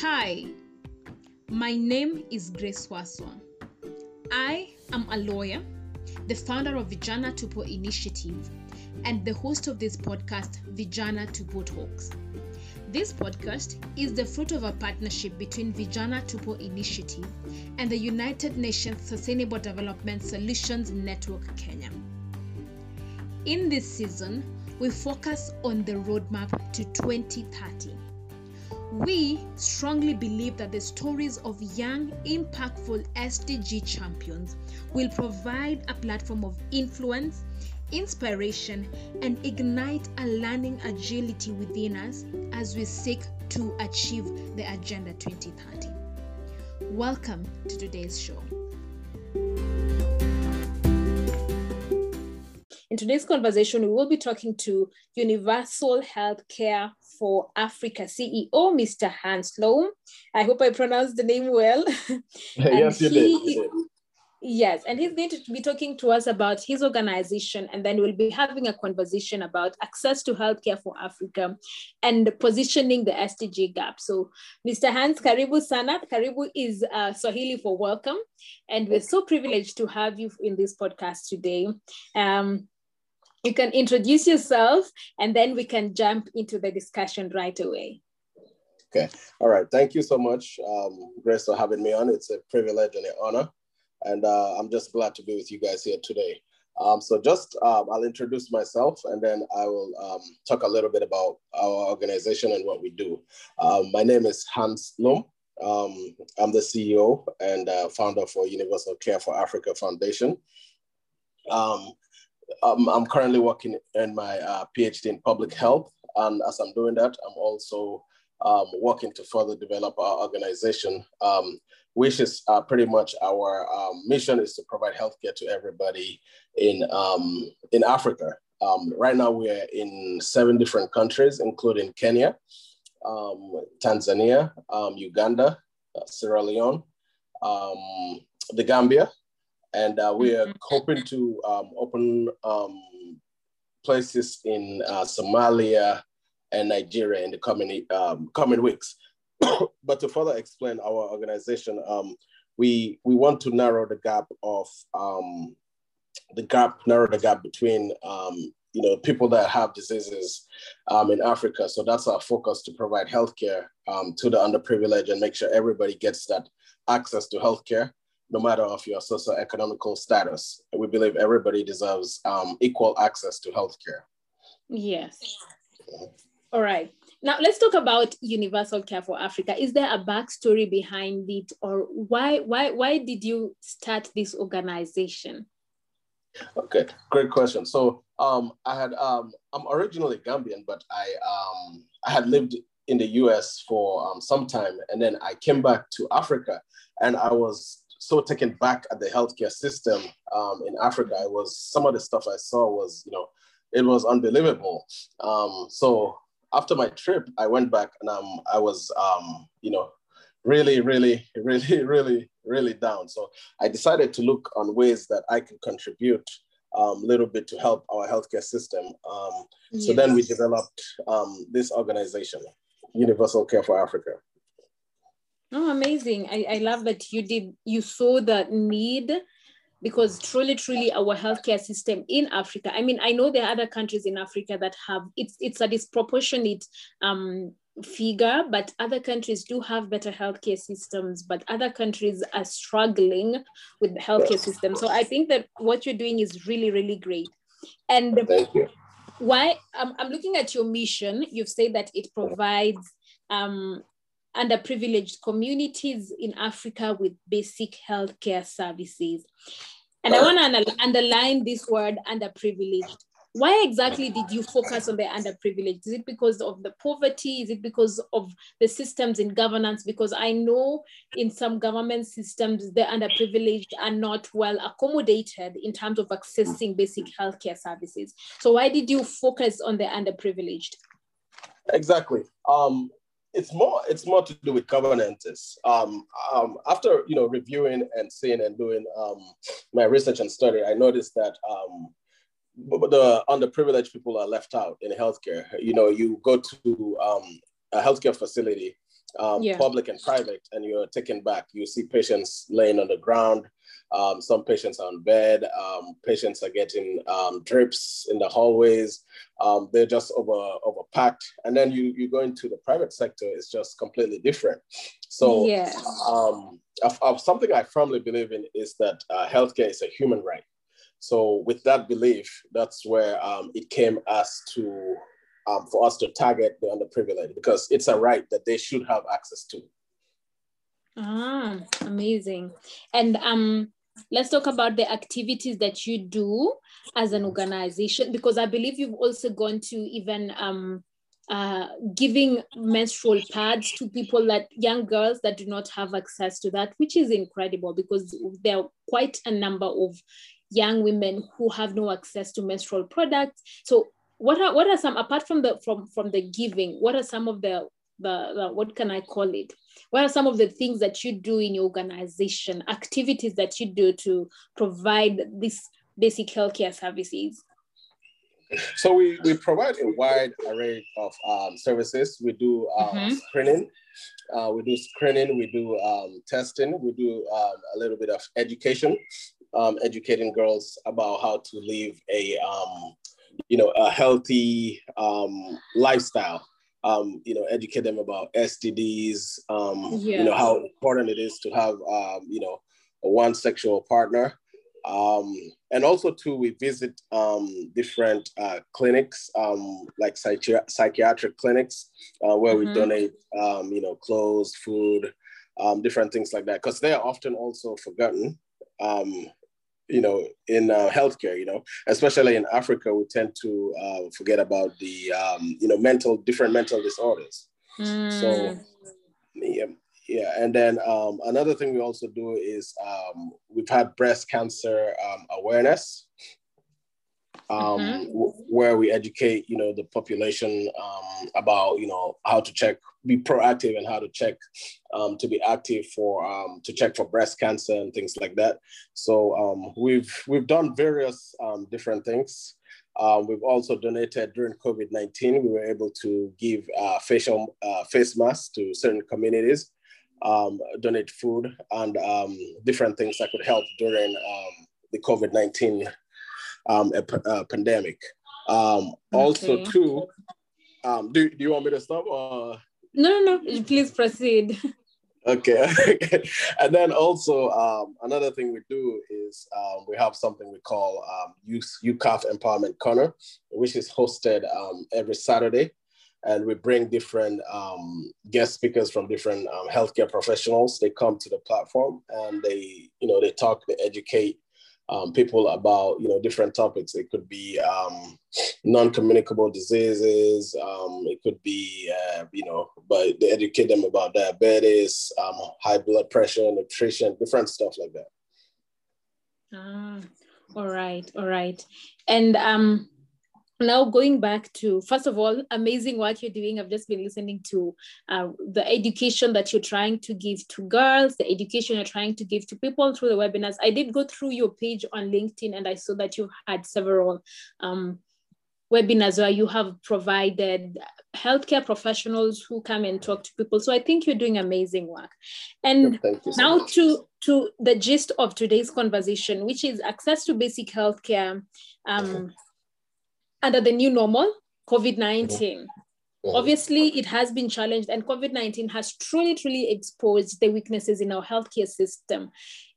Hi, my name is Grace Waswa. I am a lawyer, the founder of Vijana Tupo Initiative, and the host of this podcast, Vijana Tupo Talks. This podcast is the fruit of a partnership between Vijana Tupo Initiative and the United Nations Sustainable Development Solutions Network Kenya. In this season, we focus on the roadmap to 2030. We strongly believe that the stories of young, impactful SDG champions will provide a platform of influence, inspiration, and ignite a learning agility within us as we seek to achieve the Agenda 2030. Welcome to today's show. In today's conversation, we will be talking to Universal Healthcare for Africa CEO, Mr. Hans Lohm. I hope I pronounced the name well. yes, you did. you did. Yes, and he's going to be talking to us about his organization, and then we'll be having a conversation about access to healthcare for Africa and positioning the SDG gap. So, Mr. Hans, Karibu Sana. Karibu is uh, Swahili for welcome, and we're so privileged to have you in this podcast today. Um, you can introduce yourself, and then we can jump into the discussion right away. Okay. All right. Thank you so much, um, Grace, for having me on. It's a privilege and an honor and uh, I'm just glad to be with you guys here today. Um, so just um, I'll introduce myself and then I will um, talk a little bit about our organization and what we do. Um, my name is Hans Lohm. Um, I'm the CEO and uh, founder for Universal Care for Africa Foundation. Um, I'm currently working in my uh, PhD in public health. And as I'm doing that, I'm also working to further develop our organization which is uh, pretty much our um, mission is to provide healthcare to everybody in, um, in Africa. Um, right now, we're in seven different countries, including Kenya, um, Tanzania, um, Uganda, uh, Sierra Leone, um, the Gambia, and uh, we are mm-hmm. hoping to open places in uh, Somalia and Nigeria in the coming, coming weeks. but to further explain our organization, um, we we want to narrow the gap of um, the gap, narrow the gap between um, you know people that have diseases um, in Africa. So that's our focus to provide healthcare um, to the underprivileged and make sure everybody gets that access to healthcare, no matter of your socioeconomical status. We believe everybody deserves um, equal access to healthcare. Yes. All right. Now let's talk about Universal Care for Africa. Is there a backstory behind it, or why why why did you start this organization? Okay, great question. So um, I had um, I'm originally Gambian, but I um, I had lived in the U.S. for um, some time, and then I came back to Africa, and I was so taken back at the healthcare system um, in Africa. It was some of the stuff I saw was you know it was unbelievable. Um, so after my trip, I went back and um, I was, um, you know, really, really, really, really, really down. So I decided to look on ways that I could contribute a um, little bit to help our healthcare system. Um, yes. So then we developed um, this organization, Universal Care for Africa. Oh, amazing. I, I love that you did, you saw the need because truly, truly our healthcare system in Africa, I mean, I know there are other countries in Africa that have, it's, it's a disproportionate um, figure, but other countries do have better healthcare systems, but other countries are struggling with the healthcare system. So I think that what you're doing is really, really great. And Thank you. why I'm, I'm looking at your mission, you've said that it provides um, underprivileged communities in Africa with basic healthcare services. And I want to underline this word underprivileged. Why exactly did you focus on the underprivileged? Is it because of the poverty? Is it because of the systems in governance? Because I know in some government systems, the underprivileged are not well accommodated in terms of accessing basic healthcare services. So why did you focus on the underprivileged? Exactly. Um, it's more it's more to do with governances. Um, um, after you know reviewing and seeing and doing um, my research and study, I noticed that um, the underprivileged people are left out in healthcare. You know, you go to um, a healthcare facility um, yeah. public and private, and you're taken back. You see patients laying on the ground. Um, some patients are on bed. Um, patients are getting um, drips in the hallways. Um, they're just over overpacked. And then you you go into the private sector. It's just completely different. So yeah. Um, of, of something I firmly believe in is that uh, healthcare is a human right. So with that belief, that's where it came as to um, for us to target the underprivileged because it's a right that they should have access to. Ah, amazing. And um, let's talk about the activities that you do as an organization because I believe you've also gone to even um, uh, giving menstrual pads to people that young girls that do not have access to that, which is incredible because there are quite a number of young women who have no access to menstrual products. So what are what are some apart from the from from the giving what are some of the the, the, what can I call it? What are some of the things that you do in your organization, activities that you do to provide these basic healthcare services? So we, we provide a wide array of um, services. We do um, mm-hmm. screening, uh, we do screening, we do um, testing, we do um, a little bit of education, um, educating girls about how to live a um, you know, a healthy um, lifestyle. Um, you know, educate them about STDs. Um, yeah. You know how important it is to have, um, you know, a one sexual partner. Um, and also too, we visit um, different uh, clinics, um, like psychi- psychiatric clinics, uh, where mm-hmm. we donate, um, you know, clothes, food, um, different things like that, because they are often also forgotten. Um, you know, in uh, healthcare, you know, especially in Africa, we tend to uh, forget about the, um, you know, mental, different mental disorders. Mm. So, yeah, yeah. And then um, another thing we also do is um, we've had breast cancer um, awareness um, mm-hmm. w- where we educate, you know, the population um, about, you know, how to check, be proactive and how to check, um, to be active for, um, to check for breast cancer and things like that. So um, we've we've done various um, different things. Um, we've also donated during COVID nineteen. We were able to give uh, facial uh, face masks to certain communities, um, donate food and um, different things that could help during um, the COVID nineteen um, a, a pandemic. Um, also, okay. too, um, do, do you want me to stop? Or? No, no, no. Please proceed. Okay. and then also um, another thing we do is um, we have something we call um, Youth UCAF Empowerment Corner, which is hosted um, every Saturday, and we bring different um, guest speakers from different um, healthcare professionals. They come to the platform and they, you know, they talk, they educate um, people about you know different topics. It could be um, non-communicable diseases. Um, it could be uh, you know, but they educate them about diabetes, um, high blood pressure, nutrition, different stuff like that. Ah, all right, all right, and um, now going back to first of all amazing work you're doing. I've just been listening to uh, the education that you're trying to give to girls the education you're trying to give to people through the webinars. I did go through your page on linkedin and i saw that you've had several um, webinars where you have provided healthcare professionals who come and talk to people. So i think you're doing amazing work. And so now much. to to the gist of today's conversation which is access to basic healthcare um, under the new normal, COVID 19. Mm-hmm. Obviously, it has been challenged, and COVID 19 has truly, truly exposed the weaknesses in our healthcare system,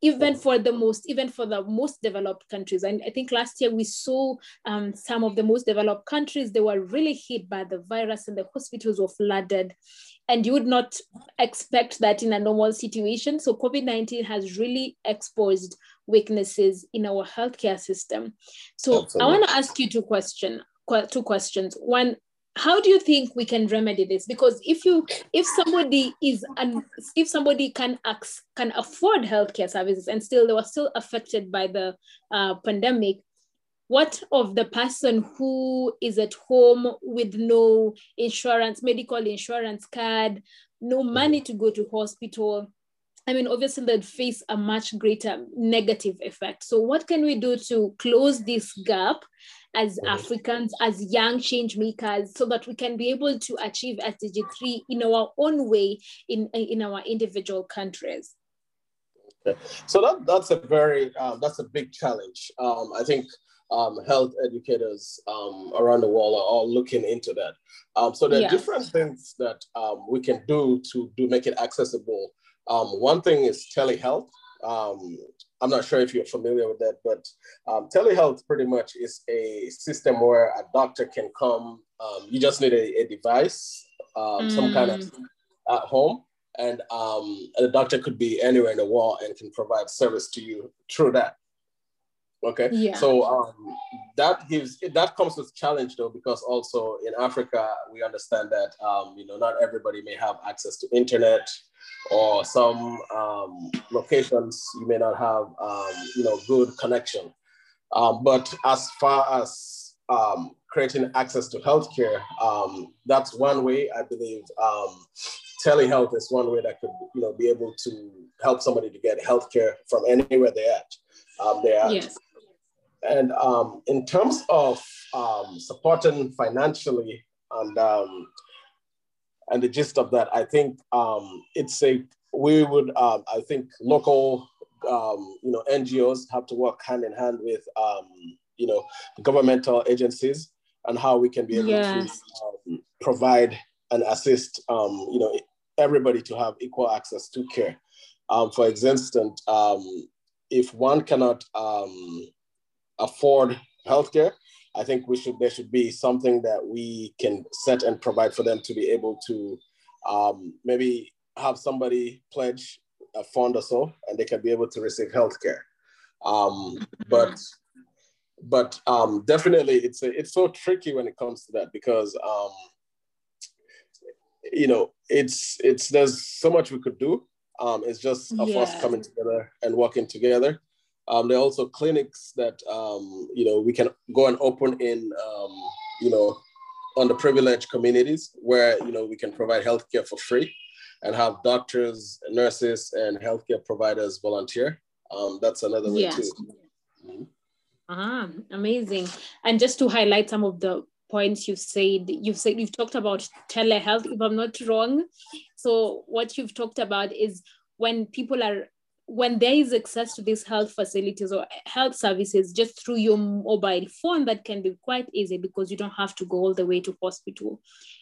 even for the most, even for the most developed countries. And I think last year we saw um, some of the most developed countries, they were really hit by the virus, and the hospitals were flooded and you would not expect that in a normal situation. So COVID 19 has really exposed weaknesses in our healthcare system. So Absolutely. I want to ask you two question, two questions. One, how do you think we can remedy this? Because if you, if somebody is, and if somebody can can afford healthcare services and still they were still affected by the uh, pandemic, what of the person who is at home with no insurance, medical insurance card, no money to go to hospital? I mean, obviously, they'd face a much greater negative effect. So, what can we do to close this gap as mm-hmm. Africans, as young change makers, so that we can be able to achieve SDG 3 in our own way in, in our individual countries? Okay. So that, that's a very, um, that's a big challenge. Um, I think um, health educators um, around the world are all looking into that. Um, so there are different things that um, we can do to do make it accessible. Um, one thing is telehealth. Um, I'm not sure if you're familiar with that, but telehealth pretty much is a system where a doctor can come. you just need a, a device, mm. some kind of mm. at home, and the doctor could be anywhere in the world and can provide service to you through that. Okay. Yeah. So um, that gives that comes with challenge though, because also in Africa we understand that um, you know not everybody may have access to internet, or some um, locations you may not have um, you know good connection. Um, but as far as um, creating access to healthcare, that's one way I believe. telehealth is one way that could you know be able to help somebody to get healthcare from anywhere they're at. Um, they are yes. And um, in terms of um, supporting financially and um, and the gist of that, I think um, it's a we would um, I think local um, you know NGOs have to work hand in hand with you know governmental agencies and how we can be able yes. to provide and assist you know everybody to have equal access to care. for instance, if one cannot um, afford healthcare, I think we should there should be something that we can set and provide for them to be able to um, maybe have somebody pledge a fund or so, and they can be able to receive healthcare. Um, but but um, definitely, it's a, it's so tricky when it comes to that because um, you know it's it's there's so much we could do. Um, it's just of yeah. us coming together and working together. Um, there are also clinics that um, you know we can go and open in um, you know underprivileged communities where you know we can provide healthcare for free and have doctors, nurses, and healthcare providers volunteer. Um, that's another way yes. too. Mm-hmm. Ah, amazing! And just to highlight some of the points you've said, you've said you've talked about telehealth, if I'm not wrong. So what you've talked about is when people are when there is access to these health facilities or health services just through your mobile phone, that can be quite easy because you don't have to go all the way to hospital.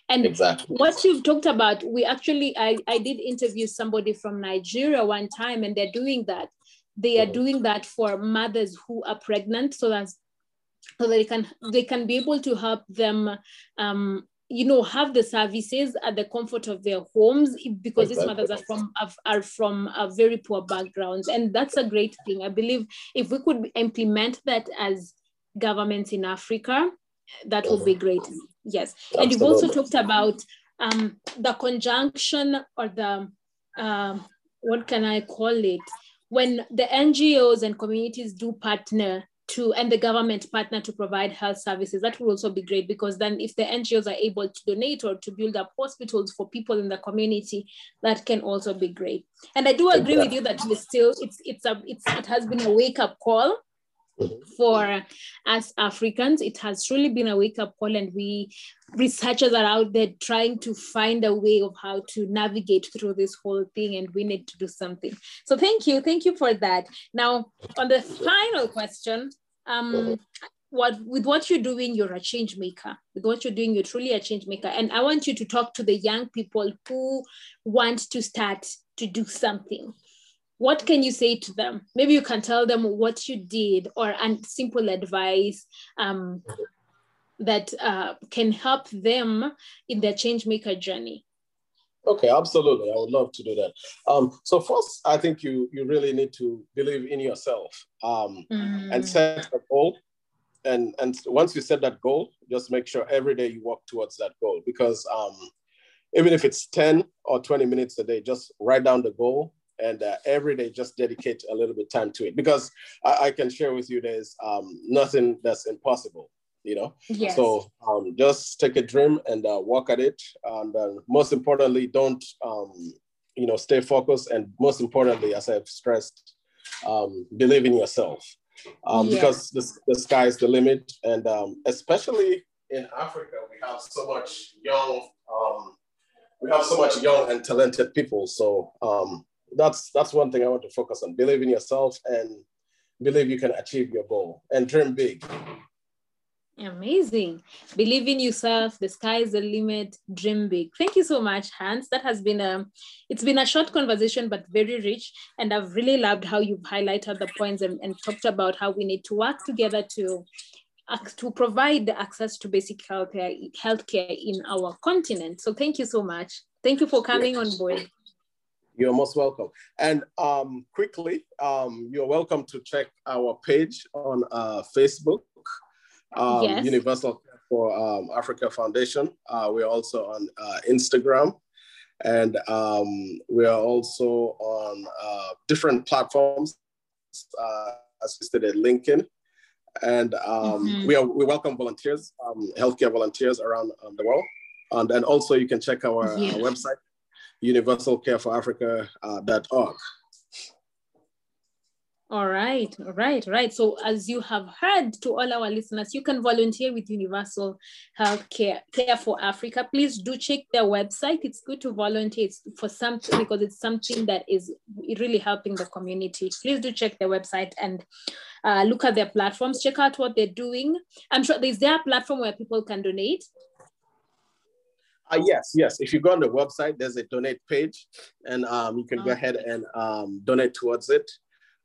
And exactly. what you've talked about, we actually, I, I did interview somebody from Nigeria one time, and they're doing that. They are mm-hmm. doing that for mothers who are pregnant, so that so they can they can be able to help them um, you know have the services at the comfort of their homes because these mothers are from are from a very poor backgrounds. And that's a great thing. I believe if we could implement that as governments in africa that would be great. Yes. Absolutely. and you've also talked about um, the conjunction or the um, what can i call it? When the ngos and communities do partner to and the government partner to provide health services that will also be great because then if the ngos are able to donate or to build up hospitals for people in the community that can also be great and i do agree with you that still it's it's a it's it has been a wake-up call for us Africans. It has truly been a wake up call, and we researchers are out there trying to find a way of how to navigate through this whole thing, and we need to do something. So, thank you. Thank you for that. Now, on the final question, um, what with what you're doing, you're a change maker. With what you're doing, you're truly a change maker. And I want you to talk to the young people who want to start to do something what can you say to them? Maybe you can tell them what you did or a simple advice um, that uh, can help them in their change maker journey. Okay, absolutely. I would love to do that. Um, so first, I think you you really need to believe in yourself um, mm. and set a goal. And and once you set that goal, just make sure every day you walk towards that goal. Because um, even if it's ten or twenty minutes a day, just write down the goal and uh, every day just dedicate a little bit time to it because I, I can share with you there's um, nothing that's impossible you know yes. so um, just take a dream and uh, work at it and uh, most importantly don't um, you know stay focused and most importantly as i've stressed um, believe in yourself um, yeah. because the, the sky is the limit. And um, especially in Africa, we have so much young, um, we have so much young and talented people. So um, that's that's one thing I want to focus on. Believe in yourself and believe you can achieve your goal and dream big. Amazing. Believe in yourself. The sky is the limit. Dream big. Thank you so much, Hans. That has been a it's been a short conversation, but very rich. And I've really loved how you've highlighted the points and, and talked about how we need to work together to to provide access to basic healthcare healthcare in our continent. So thank you so much. Thank you for coming on board. You're most welcome. And um, quickly, um, you're welcome to check our page on uh, Facebook um, yes. Universal for um, Africa Foundation. Uh, we're also on uh, Instagram, and um, we are also on uh, different platforms, uh, as listed at LinkedIn. And um, mm-hmm. we are we welcome volunteers, um, healthcare volunteers around um, the world. And then also you can check our, yeah. our website, universalcareforafrica.org. All right, all right, right. So as you have heard to all our listeners, you can volunteer with Universal Healthcare Care for Africa. Please do check their website. It's good to volunteer for something because it's something that is really helping the community. Please do check their website and uh, look at their platforms. Check out what they're doing. I'm sure there's their platform where people can donate. Uh, yes, yes. If you go on the website, there's a donate page, and um, you can go ahead and um, donate towards it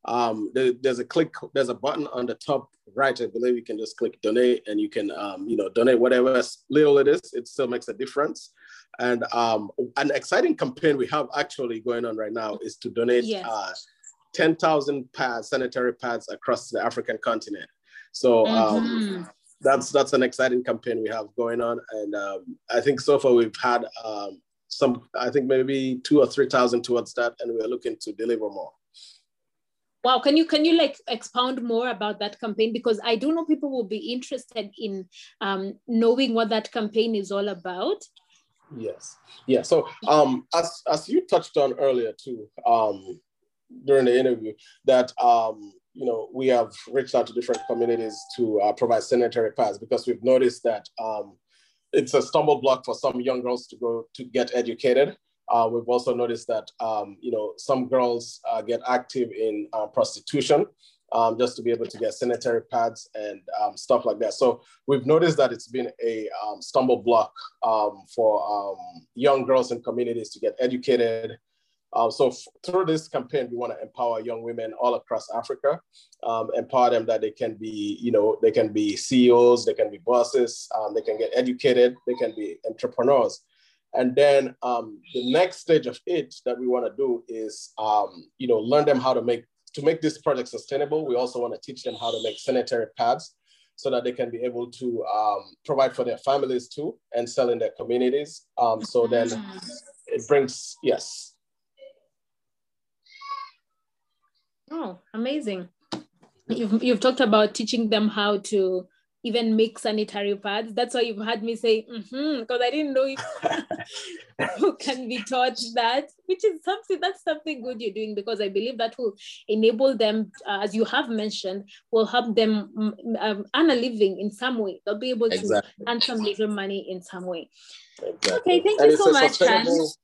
um, there, there's a click, there's a button on the top right. I believe you can just click donate and you can, um, you know, donate whatever little it is. It still makes a difference. And um, an exciting campaign we have actually going on right now is to donate yes. uh, 10,000 pads, sanitary pads across the African continent. So um, mm-hmm. that's that's an exciting campaign we have going on. And um, I think so far we've had um, some, I think maybe two or 3,000 towards that. And we're looking to deliver more. Wow, can you can you like expound more about that campaign because I do know people will be interested in um, knowing what that campaign is all about. Yes, yeah. So um, as as you touched on earlier too um, during the interview, that um, you know we have reached out to different communities to uh, provide sanitary pads because we've noticed that um, it's a stumble block for some young girls to go to get educated uh, we've also noticed that um, you know some girls uh, get active in uh, prostitution um, just to be able to get sanitary pads and um, stuff like that. So we've noticed that it's been a um, stumble block um, for um, young girls and communities to get educated. so f- through this campaign, we want to empower young women all across Africa, empower them that they can be, you know, they can be CEOs, they can be bosses, they can get educated, they can be entrepreneurs. And then um, the next stage of it that we want to do is, um, you know, learn them how to make, to make this project sustainable. We also want to teach them how to make sanitary pads so that they can be able to um, provide for their families too and sell in their communities. Um, so then it brings, yes. Oh, amazing. You've, you've talked about teaching them how to even make sanitary pads. That's why you've had me say, because mm-hmm, I didn't know if you can be taught that, which is something that's something good you're doing because I believe that will enable them, uh, as you have mentioned, will help them mm, um, earn a living in some way. They'll be able exactly. to earn some little money in some way. Exactly. Okay, thank and you so much, Hans.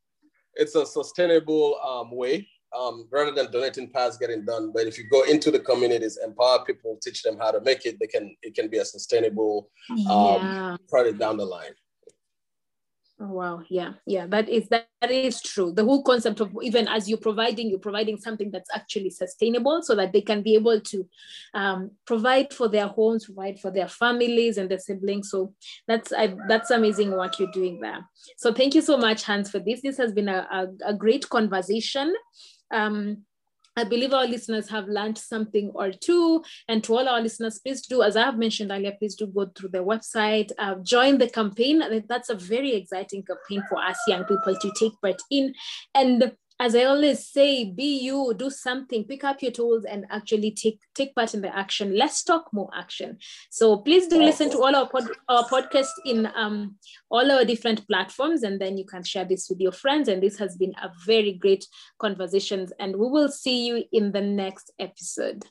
It's a sustainable um, way um, rather than donating pads getting done. But if you go into the communities, empower people, teach them how to make it, they can it can be a sustainable um, yeah. product down the line. Wow. Yeah. Yeah. That is that, that is true. The whole concept of even as you're providing, you're providing something that's actually sustainable so that they can be able to um, provide for their homes, provide for their families and their siblings. So that's I, that's amazing work you're doing there. So thank you so much, Hans, for this. This has been a, a, a great conversation. Um, I believe our listeners have learned something or two. And to all our listeners, please do, as I have mentioned earlier, please do go through the website, uh, join the campaign. That's a very exciting campaign for us young people to take part in. And as I always say, be you, do something, pick up your tools and actually take, take part in the action. Let's talk more action. So please do listen to all our, pod, our podcasts in um, all our different platforms, and then you can share this with your friends. And this has been a very great conversation, and we will see you in the next episode.